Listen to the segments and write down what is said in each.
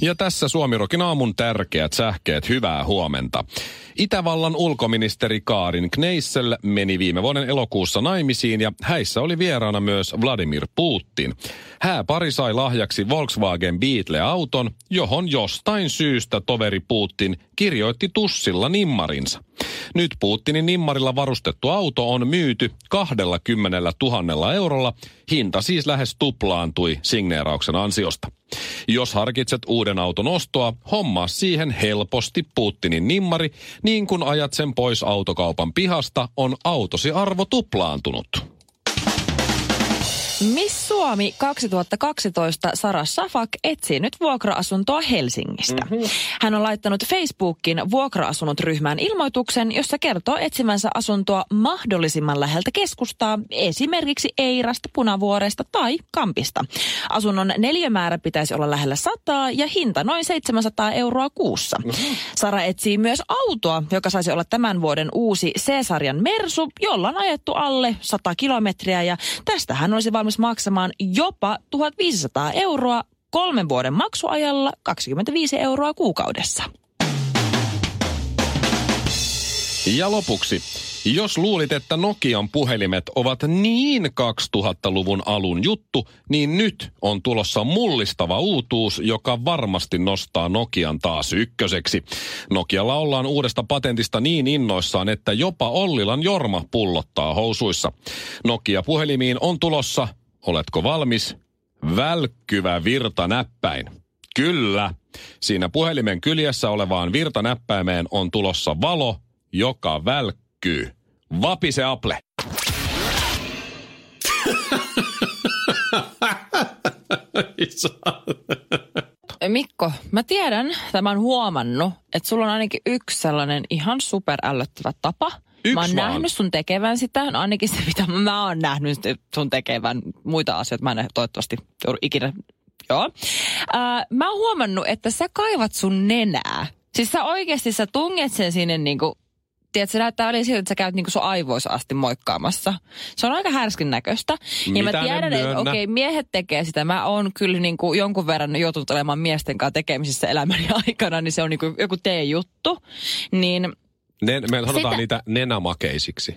Ja tässä Suomirokin aamun tärkeät sähkeet. Hyvää huomenta. Itävallan ulkoministeri Kaarin Kneissel meni viime vuoden elokuussa naimisiin ja häissä oli vieraana myös Vladimir Putin. Hääpari sai lahjaksi Volkswagen Beetle-auton, johon jostain syystä toveri Putin kirjoitti tussilla nimmarinsa. Nyt Putinin nimmarilla varustettu auto on myyty 20 000 eurolla. Hinta siis lähes tuplaantui signeerauksen ansiosta. Jos harkitset uuden auton ostoa, hommaa siihen helposti Putinin nimmari, niin kun ajat sen pois autokaupan pihasta, on autosi arvo tuplaantunut. Miss Suomi 2012 Sara Safak etsii nyt vuokra-asuntoa Helsingistä. Mm-hmm. Hän on laittanut Facebookin vuokra-asunnot ryhmään ilmoituksen, jossa kertoo etsimänsä asuntoa mahdollisimman läheltä keskustaa, esimerkiksi Eirasta, Punavuoresta tai Kampista. Asunnon neliömäärä pitäisi olla lähellä sataa ja hinta noin 700 euroa kuussa. Mm-hmm. Sara etsii myös autoa, joka saisi olla tämän vuoden uusi C-sarjan Mersu, jolla on ajettu alle 100 kilometriä ja tästä hän olisi valmis valmis maksamaan jopa 1500 euroa kolmen vuoden maksuajalla 25 euroa kuukaudessa. Ja lopuksi, jos luulit, että Nokian puhelimet ovat niin 2000-luvun alun juttu, niin nyt on tulossa mullistava uutuus, joka varmasti nostaa Nokian taas ykköseksi. Nokialla ollaan uudesta patentista niin innoissaan, että jopa Ollilan Jorma pullottaa housuissa. Nokia-puhelimiin on tulossa, oletko valmis, välkkyvä virtanäppäin. Kyllä. Siinä puhelimen kyljessä olevaan virtanäppäimeen on tulossa valo, joka välkkyy. Vapise Apple. Mikko, mä tiedän, tämän huomannut, että sulla on ainakin yksi sellainen ihan superällöttävä tapa. Yksi mä oon vaan. nähnyt sun tekevän sitä, no ainakin se mitä mä oon nähnyt sun tekevän muita asioita. Mä en toivottavasti joudu ikinä, joo. Ää, mä oon huomannut, että sä kaivat sun nenää. Siis sä oikeasti sä tunget sen sinne niinku tiedätkö, se näyttää välillä siltä, että sä käyt niinku sun aivoissa asti moikkaamassa. Se on aika härskin näköistä. Ja mä tiedän, että okei, miehet tekee sitä. Mä oon kyllä niinku jonkun verran joutunut olemaan miesten kanssa tekemisissä elämäni aikana, niin se on niinku joku tee-juttu. Niin, Ne, me sanotaan Sitä- niitä nenämakeisiksi.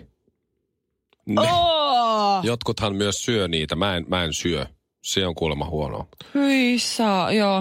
Ne, oh! jotkuthan myös syö niitä. Mä en, mä en syö. Se on kuulemma huonoa. Hyi saa, joo.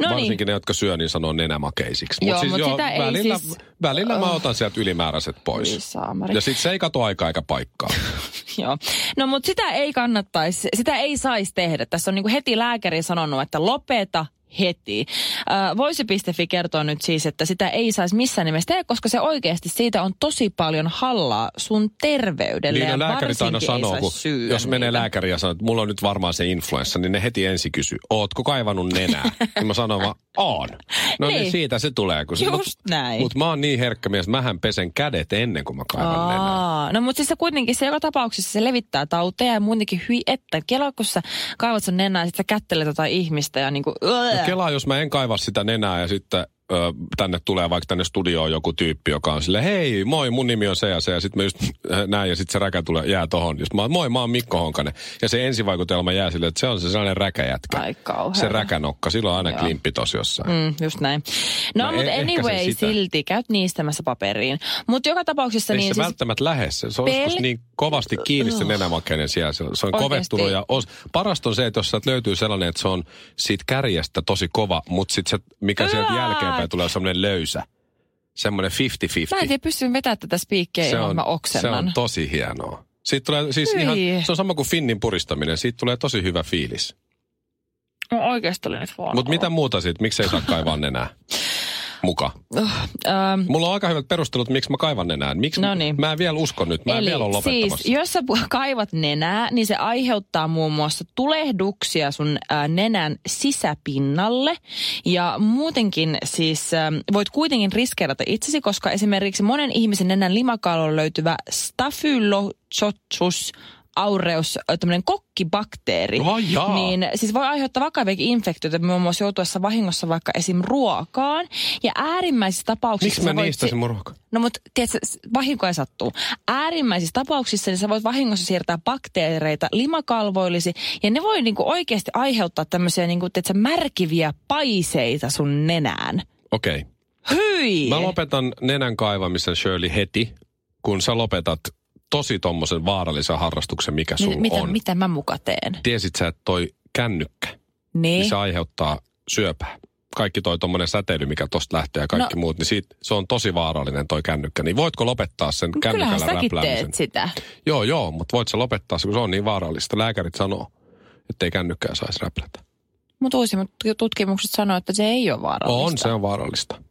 No niin, Varsinkin ne, jotka syö, niin sanoo nenämakeisiksi. Joo, mut sitä ei välillä, siis- välillä mä otan sieltä ylimääräiset pois. saamari. Ja sit se ei kato aikaa eikä paikkaa. Joo. No mutta sitä ei kannattaisi, sitä ei saisi tehdä. Tässä on niinku heti lääkäri sanonut, että lopeta heti. Äh, Voisi.fi kertoo nyt siis, että sitä ei saisi missään nimessä tehdä, koska se oikeasti siitä on tosi paljon hallaa sun terveydelle. Niin ja ne lääkärit aina sanoo, kun syödä jos menee niitä. lääkäriin ja sanoo, että mulla on nyt varmaan se influenssa, niin ne heti ensin kysyy, ootko kaivannut nenää? niin mä sanon vaan, oon. No niin. Niin. siitä se tulee. Kun se, Just mut, näin. Mutta mä oon niin herkkä mies, mähän pesen kädet ennen kuin mä kaivan nenää. Aa, no mutta siis se kuitenkin se joka tapauksessa se levittää tauteja ja muutenkin hyi että. Kela, kun sä kaivat sun nenää ja sit sä kättelet jotain ihmistä ja niinku... No kelaa, jos mä en kaiva sitä nenää ja sitten ö, tänne tulee vaikka tänne studioon joku tyyppi, joka on sille hei, moi, mun nimi on se ja se. Ja sitten mä just äh, näin ja sitten se räkä tulee, jää tohon. Just mä oon, moi, mä oon Mikko Honkanen. Ja se ensivaikutelma jää sille, että se on se sellainen räkäjätkä. Ai kauheeta. Se räkänokka, sillä on aina Joo. klimppi tossa jossain. Mm, just näin. No, No, mutta e- anyway, silti käyt niistämässä paperiin. Mutta joka tapauksessa Ei niin se siis... välttämättä lähde. Se, se on Pel- niin kovasti kiinni se nenämakeinen siellä. Se, se on Oikeesti. kovettunut ja os, parasta on se, että jos löytyy sellainen, että se on siitä kärjestä tosi kova, mutta sitten se, mikä sieltä Ää! Jälkeenpäin tulee, semmoinen löysä. Semmoinen 50-50. Mä en tiedä, pystyn vetämään tätä spiikkiä se ilman, on, mä se oksennan. on tosi hienoa. Siitä tulee siis Hyi. ihan, se on sama kuin finnin puristaminen. Siitä tulee tosi hyvä fiilis. No, oikeasti oli nyt vaan. Mutta mitä muuta siitä? Miksi ei saa kaivaa nenää? Muka. Ähm, Mulla on aika hyvät perustelut, miksi mä kaivan nenään. Miksi? No niin. Mä en vielä usko nyt. Mä en Eli vielä ole lopettamassa. siis, jos sä kaivat nenää, niin se aiheuttaa muun muassa tulehduksia sun ää, nenän sisäpinnalle. Ja muutenkin siis ää, voit kuitenkin riskeerata itsesi, koska esimerkiksi monen ihmisen nenän limakaalon löytyvä Staphylococcus aureus, tämmöinen kokkibakteeri. Jaa. Niin siis voi aiheuttaa vakaviakin infektioita, muun muassa joutuessa vahingossa vaikka esim. ruokaan. Ja äärimmäisissä tapauksissa... Miksi mä niistä si- se murhaka? No mutta tiedätkö, vahinkoja sattuu. Äärimmäisissä tapauksissa niin sä voit vahingossa siirtää bakteereita limakalvoillisi ja ne voi niinku oikeasti aiheuttaa tämmöisiä niinku, tiedätkö, märkiviä paiseita sun nenään. Okei. Okay. Hyi! Mä lopetan nenän kaivamisen Shirley heti, kun sä lopetat tosi tommosen vaarallisen harrastuksen, mikä sulla Mit, mitä, on. mitä mä muka teen? Tiesit sä, että toi kännykkä, Niin. niin se aiheuttaa syöpää. Kaikki toi tommonen säteily, mikä tosta lähtee ja kaikki No. muut, niin siitä, se on tosi vaarallinen toi kännykkä. Niin voitko lopettaa sen Kyllähän kännykällä räpläämisen? sitä. Joo, joo, mutta voit sä lopettaa se, kun se on niin vaarallista. Lääkärit sanoo, että ei kännykkää saisi räplätä. Mutta uusimmat tutkimukset sanoo, että se ei ole vaarallista. On, se on vaarallista.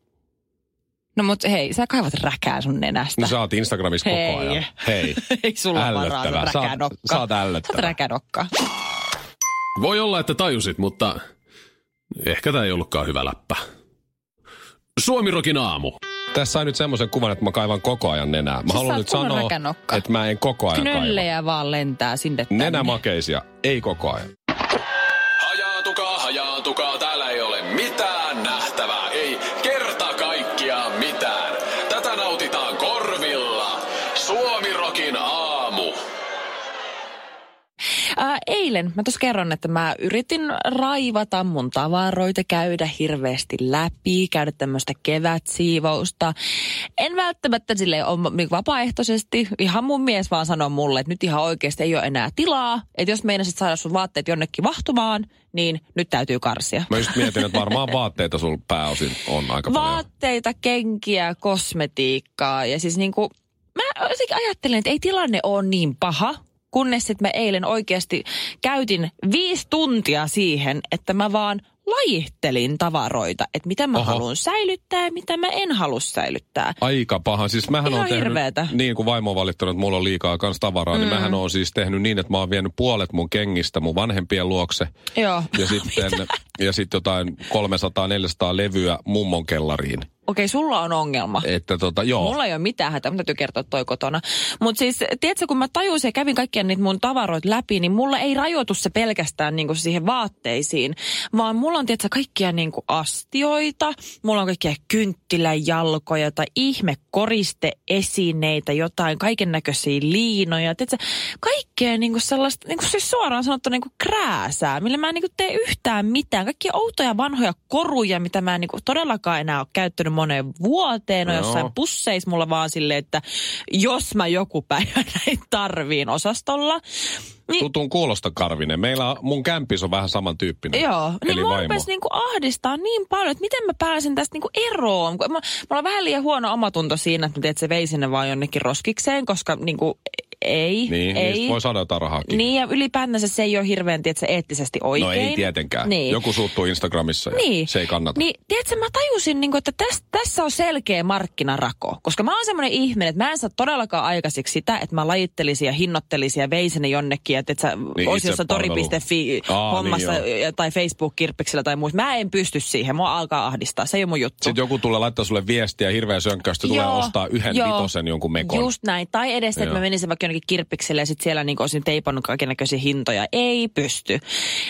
No mutta hei, sä kaivat räkää sun nenästä. No sä oot Instagramissa Hei. koko ajan. Hei. Ei sulla ole varaa, oot- räkänokka. sä oot Sä oot räkänokka. Voi olla, että tajusit, mutta ehkä tämä ei ollutkaan hyvä läppä. Suomirokin aamu. Tässä sai nyt semmoisen kuvan, että mä kaivan koko ajan nenää. Mä Siis haluan nyt sanoa, että mä en koko ajan kaiva. Knöllejä vaan lentää sinne tänne. Nenämakeisia, ei koko ajan. Eilen mä tuossa kerron, että mä yritin raivata mun tavaroita, käydä hirveästi läpi, käydä tämmöistä kevätsiivousta. En välttämättä sille ole niinku vapaaehtoisesti. Ihan mun mies vaan sanoi mulle, että nyt ihan oikeasti ei ole enää tilaa. Että jos meinasit saada sun vaatteet jonnekin vahtumaan, niin nyt täytyy karsia. Mä just mietin, että varmaan vaatteita sul pääosin on aika paljon. Vaatteita, kenkiä, kosmetiikkaa ja siis niinku, mä ajattelin, että ei tilanne ole niin paha, kunnes sitten mä eilen oikeasti käytin viisi tuntia siihen, että mä vaan lajittelin tavaroita, että mitä mä haluan säilyttää ja mitä mä en halua säilyttää. Aika paha. Siis mähän Ihan on tehnyt, hirveetä. niin kuin vaimo on valittanut, että mulla on liikaa kans tavaraa, mm. niin mähän on siis tehnyt niin, että mä oon vienyt puolet mun kengistä mun vanhempien luokse. Joo. Ja sitten, ja sitten jotain 300-400 levyä mummon kellariin. Okei, sulla on ongelma. Että tota, joo. Mulla ei ole mitään hätää, mun täytyy kertoa toi kotona. Mutta siis, tiedätkö, kun mä tajusin ja kävin kaikkia niitä mun tavaroita läpi, niin mulla ei rajoitu se pelkästään niinku siihen vaatteisiin, vaan mulla on, tiedätkö, kaikkia niinku astioita, mulla on kaikkia kynttiläjalkoja tai ihme koristeesineitä, jotain kaiken näköisiä liinoja, tiedätkö, kaikkea niinku sellaista, niinku siis suoraan sanottu niinku krääsää, millä mä en niinku tee yhtään mitään. Kaikkia outoja vanhoja koruja, mitä mä en niinku todellakaan enää ole käyttänyt moneen vuoteen, on jossain pusseissa mulla vaan silleen, että jos mä joku päivä näin tarviin osastolla. Niin, Tutun kuulosta Karvinen. Meillä mun kämpis on vähän samantyyppinen. Joo, Eli niin mua rupesi niinku ahdistaa niin paljon, että miten mä pääsen tästä niinku eroon. Mä, mulla on vähän liian huono omatunto siinä, että mä teet, se vei sinne vaan jonnekin roskikseen, koska niinku ei, Niin, ei. niistä voi saada jotain rahaakin. Niin ja ylipäätänsä se ei ole hirveän tiedätkö, eettisesti oikein. No ei tietenkään. Niin. Joku suuttuu Instagramissa ja Niin. se ei kannata. Niin, tiedätkö, mä tajusin, niin kuin, että täs, tässä on selkeä markkinarako. Koska mä oon semmoinen ihminen, että mä en saa todellakaan aikaiseksi sitä, että mä lajittelisin ja hinnoittelisin ja veisin ne jonnekin. Että sä Niin, olisi jossain itsepalvelu. tori.fi Aa, hommassa niin ja- tai Facebook-kirppiksellä tai muussa. Mä en pysty siihen. Mua alkaa ahdistaa. Se ei ole mun juttu. Sitten joku tulee laittaa sulle viestiä hirveä sönkkäystä, tulee ostaa yhden joo. vitosen jonkun mekon. Just näin. Tai edes, että Joo. mä menisin vaikka jonnekin kirppikselle ja sitten siellä niin olisin teipannut kaikenlaisia hintoja. Ei pysty.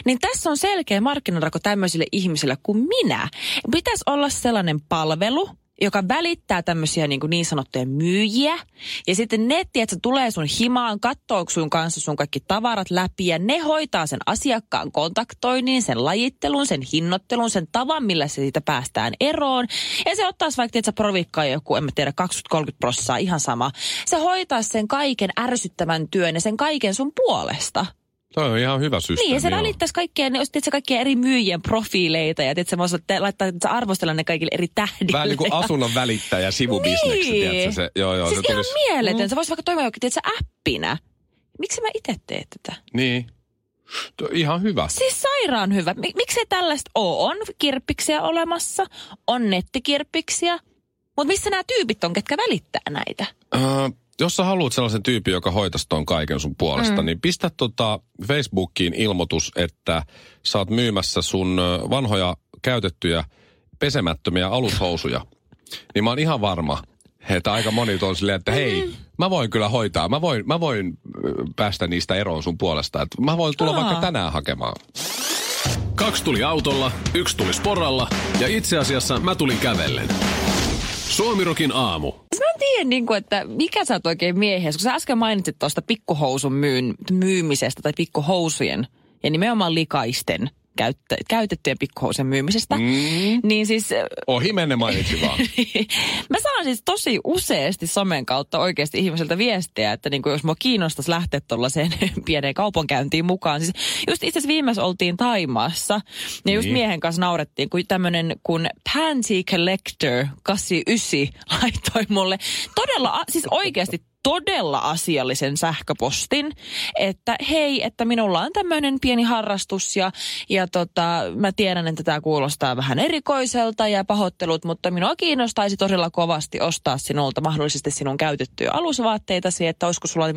Niin tässä on selkeä markkinarako tämmöisille ihmisille kuin minä. Pitäisi olla sellainen palvelu, joka välittää tämmöisiä niin, kuin niin sanottuja myyjiä. Ja sitten ne, että tulee sun himaan, katsoo sun kanssa sun kaikki tavarat läpi ja ne hoitaa sen asiakkaan kontaktoinnin, sen lajittelun, sen hinnoittelun, sen tavan, millä se siitä päästään eroon. Ja se ottaisi vaikka, että provikkaa joku, en mä tiedä, 20-30 prossaa, ihan sama. Se hoitaisi sen kaiken ärsyttävän työn ja sen kaiken sun puolesta. Toi on ihan hyvä systeemi. Niin, se välittäisi kaikkea, ne, tiedätkö, kaikkia eri myyjien profiileita ja tiedätkö, voisi laittaa, että arvostella ne kaikille eri tähdille. Vähän niin kuin asunnon välittäjä sivubisneksi, Niin. tiedätkö se? Joo, joo, siis se ihan tulisi... mieletön. Se voisi vaikka toimia jokin, tiedätkö, appina. Miksi mä itse teen tätä? Niin. Tuo ihan hyvä. Siis sairaan hyvä. Mik- Miksei tällaista ole? On kirppiksiä olemassa, on nettikirppiksiä. Mutta missä nämä tyypit on, ketkä välittää näitä? Öö, jos sä haluat sellaisen tyypin, joka hoitaisi ton kaiken sun puolesta, mm. niin pistä tota Facebookiin ilmoitus, että sä oot myymässä sun vanhoja käytettyjä pesemättömiä alushousuja. Niin mä oon ihan varma, Että aika moni on silleen, että hei, mä voin kyllä hoitaa. Mä voin, mä voin päästä niistä eroon sun puolesta. Että mä voin tulla Aa. vaikka tänään hakemaan. Kaksi tuli autolla, yksi tuli sporalla ja itse asiassa mä tulin kävellen. Suomirokin aamu. Tiedä, niin kuin, että mikä sä oot oikein miehiä. Kun sä äsken mainitsit tuosta pikkuhousun myyn, myymisestä tai pikkuhousujen ja nimenomaan likaisten käyttä, käytettyjen pikkuhousujen myymisestä, mm. niin siis Ohi menne mainitsi vaan. mä saan siis tosi useasti somen kautta oikeasti ihmisiltä viestejä, että niin kuin jos mua kiinnostaisi lähteä tuollaiseen pieneen kaupankäyntiin mukaan. Siis just itse asiassa viimeis oltiin Taimaassa ja just Niin. miehen kanssa naurettiin, kun tämmönen kun Pansy Collector 89 laittoi mulle todella, siis oikeasti todella asiallisen sähköpostin, että hei, että minulla on tämmöinen pieni harrastus ja, ja tota, mä tiedän, että tämä kuulostaa vähän erikoiselta ja pahoittelut, mutta minua kiinnostaisi todella kovasti ostaa sinulta mahdollisesti sinun käytettyjä alusvaatteitasi, että olisiko sulla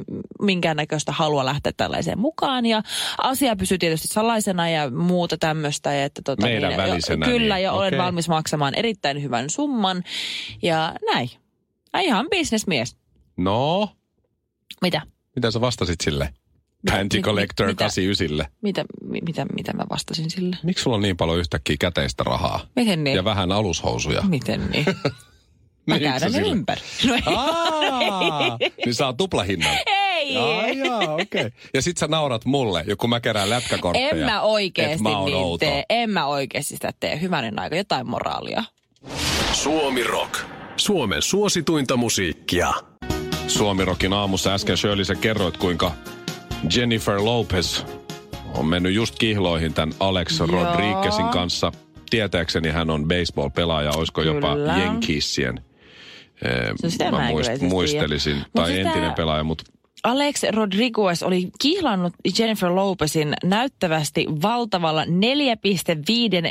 minkäännäköistä halua lähteä tällaiseen mukaan ja asia pysyy tietysti salaisena ja muuta tämmöistä. ja Että tota, Meidän niin, välisenä, Kyllä, niin, ja olen okei. valmis maksamaan erittäin hyvän summan ja näin. Ihan bisnesmies. No, Mitä? mitä sä vastasit sille? Panty mit- Collector mitä? 89. Mitä, mi- mitä, mitä mä vastasin sille? Miksi sulla on niin paljon yhtäkkiä käteistä rahaa? Miten niin? Ja vähän alushousuja. Miten niin? Mä Niin, käydän ne ympäri. No ei. Aa, niin saa tuplahinnan. ei. Jaa, okei. Okay. Ja sit sä naurat mulle, joku mä kerään lätkäkortteja. En mä oikeesti mä niin outo. tee. En mä oikeesti sitä tee. Hyvänen aika, jotain moraalia. Suomi Rock. Suomen suosituinta musiikkia. Suomirokin aamussa äsken Shirley sä kerroit, kuinka Jennifer Lopez on mennyt just kihloihin tämän Alex Joo. Rodriguezin kanssa. Tietääkseni hän on baseball-pelaaja, olisiko jopa Kyllä. Jenkissien. Eh, sitä mä mä itse muistelisin. Mut Tai sitä- entinen pelaaja, mutta Alex Rodriguez oli kihlannut Jennifer Lopezin näyttävästi valtavalla 4,5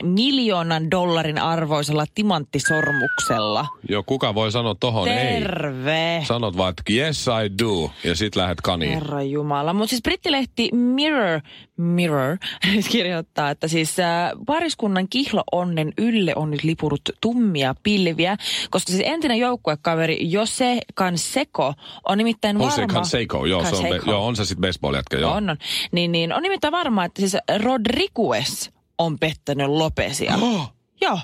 miljoonan dollarin arvoisella timanttisormuksella. jo kuka voi sanoa tohon ei. Terve! Sanot vaan, että yes I do, ja sit lähet kaniin. Herra Jumala. Mutta siis brittilehti Mirror, Mirror kirjoittaa, että siis äh, pariskunnan kihlo-onnen ylle on nyt lipunut tummia pilviä, koska siis entinen joukkuekaveri Jose Canseco on nimittäin Jose varma... Canseco, joo, se on, be- joo, on se sitten baseball-jätkä, joo. On, on. Niin, niin, on nimittäin varma, että siis Rodriguez on pettänyt Lopesia. Oh, Joo,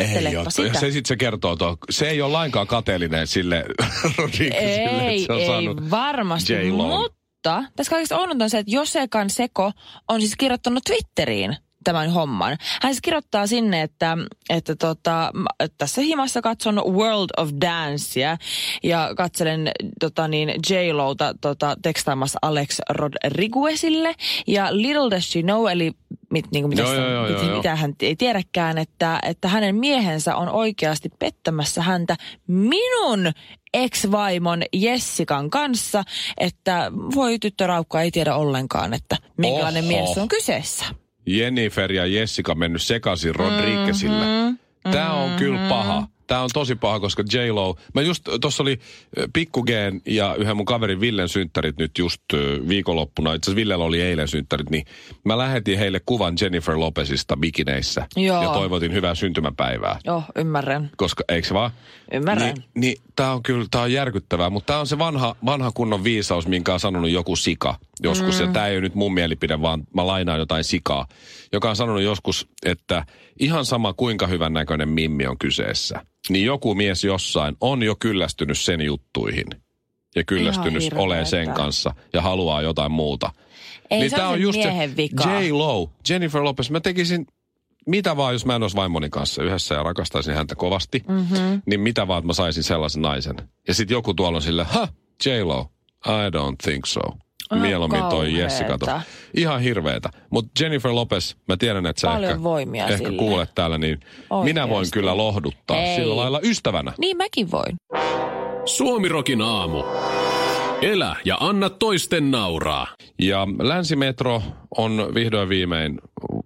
ei ole. sitä. Se sitten se kertoo tuo. Se ei ole lainkaan kateellinen sille Rodriguezille, Ei, että se on ei saanut varmasti, J-Lon. mutta tässä kaikista on on se, että Jose Canseco on siis kirjoittanut Twitteriin tämän homman. Hän siis kirjoittaa sinne, että, että tota, tässä himassa katson World of Dancea ja katselen tota niin, J-Lota tota, tekstaamassa Alex Rodriguezille ja Little Does She Know, eli mit, niin kuin mitä, Joo, se- joo, joo, mit- joo. mitä hän ei tiedäkään, että, että hänen miehensä on oikeasti pettämässä häntä minun ex-vaimon Jessikan kanssa, että voi tyttöraukka ei tiedä ollenkaan, että minkälainen Oho. mies on kyseessä. Jennifer ja Jessica mennyt sekaisin Rodriguezille. Mm-hmm. Tämä on kyllä paha. Tämä on tosi paha, koska J-Lo... Mä just, tuossa oli Pikku Geen ja yhden mun kaverin Villen synttärit nyt just viikonloppuna. Itse asiassa Villellä oli eilen synttärit, niin mä lähetin heille kuvan Jennifer Lopezista bikineissä. Joo. Ja toivotin hyvää syntymäpäivää. Joo, ymmärrän. Koska, eikö se vaan? Ymmärrän. Niin, niin tämä on kyllä, tää on järkyttävää, mutta tämä on se vanha, vanha kunnon viisaus, minkä on sanonut joku sika joskus. Mm. Ja tämä ei ole nyt mun mielipide, vaan mä lainaan jotain sikaa, joka on sanonut joskus, että ihan sama kuinka hyvän näköinen mimmi on kyseessä, niin joku mies jossain on jo kyllästynyt sen juttuihin. Ja kyllästynyt olemaan sen kanssa ja haluaa jotain muuta. Ei niin se tää on, miehen se vika. J-Lo, Jennifer Lopez. Mä tekisin mitä vaan, jos mä en olisi vaimoni kanssa yhdessä ja rakastaisin häntä kovasti, mm-hmm. niin mitä vaan, että mä saisin sellaisen naisen. Ja sitten joku tuolla on sille, ha, J-Lo, I don't think so. Ai Mieluummin toi. Jessica. tuossa. Ihan hirveetä. Mutta Jennifer Lopez, mä tiedän, että sä Paljon ehkä, voimia ehkä sille. kuulet täällä, niin minä voin kyllä lohduttaa Ei. sillä lailla ystävänä. Niin mäkin voin. Suomirokin aamu. Elä ja anna toisten nauraa. Ja Länsimetro on vihdoin viimein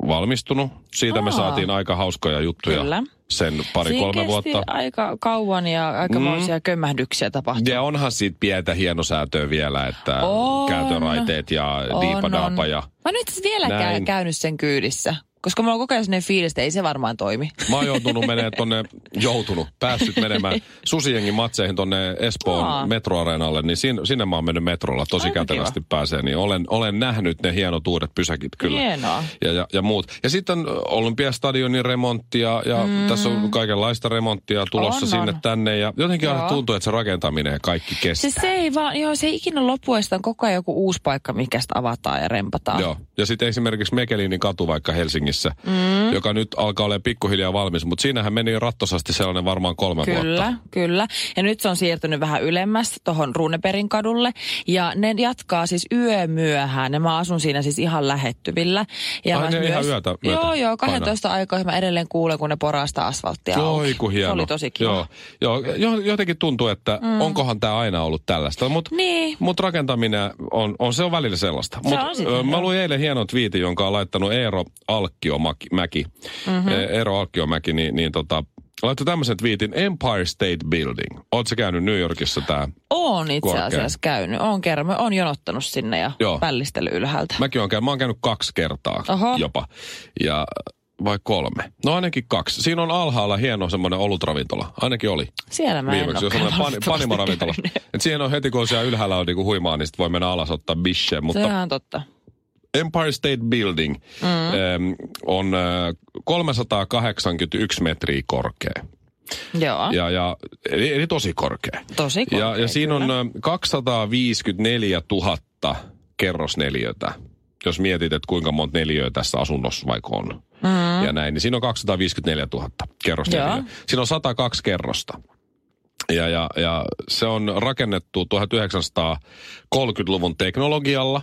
valmistunut. Siitä me Aa. saatiin aika hauskoja juttuja Kyllä. Sen pari-kolme vuotta. aika kauan ja aikamoisia mm. kömmähdyksiä tapahtui. Ja onhan siitä pientä hienosäätöä vielä, että On. kääntöraiteet ja On, diipadaapa on. ja... Mä nyt vieläkään Näin. käynyt sen kyydissä. Koska mulla on koko ajan sellainen fiilis, että ei se varmaan toimi. Mä oon joutunut menemään tonne, joutunut, päässyt menemään susiengin matseihin tonne Espoon Aa. metroareenalle, niin sinne, sinne mä oon mennyt metrolla, tosi Aika kätevästi pääsee, niin olen, olen nähnyt ne hienot uudet pysäkit kyllä. Hienoa. Ja, ja, ja muut. Ja sitten Olympiastadionin remonttia ja mm. tässä on kaikenlaista remonttia tulossa On, sinne on. tänne ja jotenkin Joo. tuntuu, että se rakentaminen ja kaikki kestää. Se, se ei vaan, joo, se ei ikinä loppu, on koko ajan joku uusi paikka, mikä sitä avataan ja rempataan. Joo. Ja sitten esimerkiksi Mekelinin katu vaikka Helsingissä, mm. joka nyt alkaa olla pikkuhiljaa valmis, mutta siinähän meni rattosasti sellainen varmaan kolme Kyllä, vuotta. kyllä. Ja nyt se on siirtynyt vähän ylemmäs tuohon Runeberin kadulle. Ja ne jatkaa siis yömyöhään. Ja mä asun siinä siis ihan lähettyvillä. Ja Ai, ne ihan yötä- yötä Joo, joo. painaa. 12 aikoihin mä edelleen kuulen, kun ne poraa sitä asfalttia auki. kun hieno. Se oli tosi kiva. Joo, joo jo- jotenkin tuntuu, että mm. onkohan tämä aina ollut tällaista. Mutta Niin. mut rakentaminen on, on, se on välillä sellaista. Se Mut, on sitä, ö, mä joo. luin eilen hienon twiitin, jonka on laittanut Eero Alkkiomäki. Mm-hmm. Eero Alkkiomäki, niin, niin tota, laittoi tämmöisen twiitin Empire State Building. Oletko käynyt New Yorkissa tämä? Oon itse Korkea. asiassa käynyt. Oon kerran. Mä oon jonottanut sinne ja Joo. pällistely ylhäältä. Mäkin olen käynyt, mä oon käynyt kaksi kertaa Oho. jopa. Ja vai kolme? No ainakin kaksi. Siinä on alhaalla hieno semmoinen olutravintola. Ainakin oli. Siellä mä en Viimeksi on valitettavasti panimoravintola. käynyt. Et siihen on heti, kun on siellä ylhäällä on niinku huimaa, niin sit voi mennä alas ottaa bishe. Se Mutta on ihan totta. Empire State Building mm. ähm, on äh, 381 metriä korkea. Joo. Ja, ja, eli, eli tosi korkea. Tosi korkea, Ja, ja siinä on kyllä. äh, 254 000 kerrosneliötä. Jos mietit, että kuinka monta neliöä tässä asunnossa vaikka on. Mm. Ja näin, niin siinä on 254 000 kerrosneliöä. Joo. Siinä on 102 kerrosta. Ja, ja, ja se on rakennettu 1930-luvun teknologialla.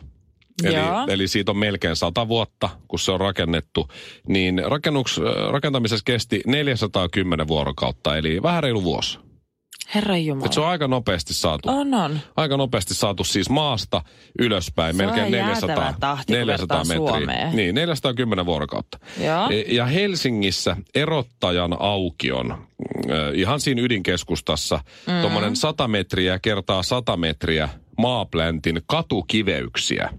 Eli, Joo. eli siitä on melkein 100 vuotta, kun se on rakennettu. Niin rakennuks, rakentamisessa kesti 410 vuorokautta, eli vähän reilu vuosi. Herran Jumala. Et se on aika nopeasti saatu. On, on. Aika nopeasti saatu siis maasta ylöspäin, Se melkein jäätävä 400, tahti, kun 400 vertaa metriä. Suomeen. Niin, 410 vuorokautta. Joo. E- Ja Helsingissä erottajan aukion, äh, ihan siinä ydinkeskustassa, mm. tuommoinen 100 metriä kertaa 100 metriä maapläntin katukiveyksiä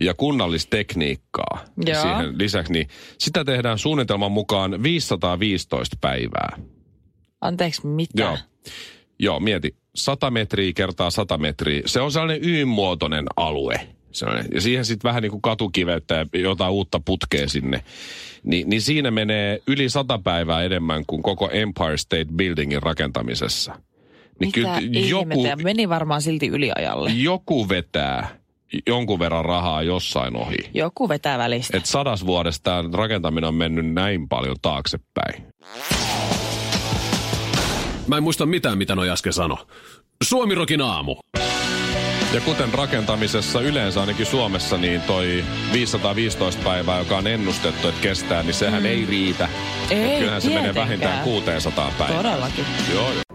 ja kunnallistekniikkaa Joo. siihen lisäksi, niin sitä tehdään suunnitelman mukaan 515 päivää. Anteeksi, mitä? Joo. Joo, mieti. 100 metriä kertaa 100 metriä. Se on sellainen Y-muotoinen alue. Sellainen. Ja siihen sitten vähän niin kuin katukiveyttä ja jotain uutta putkea sinne. Ni, niin siinä menee yli 100 päivää enemmän kuin koko Empire State Buildingin rakentamisessa. Niin Mitä joku, ihmettä? Ja meni varmaan silti yliajalle. joku vetää jonkun verran rahaa jossain ohi. Joku vetää välistä. Että sadas vuodesta rakentaminen on mennyt näin paljon taaksepäin. Mä en muista mitään, mitä noi äsken sano. Suomirokin aamu. Ja kuten rakentamisessa yleensä ainakin Suomessa, niin toi 515 päivää, joka on ennustettu, että kestää, niin sehän mm. ei riitä. Ei Et kyllähän se menee tietenkään. vähintään 600 päivää. Todellakin. Joo, joo.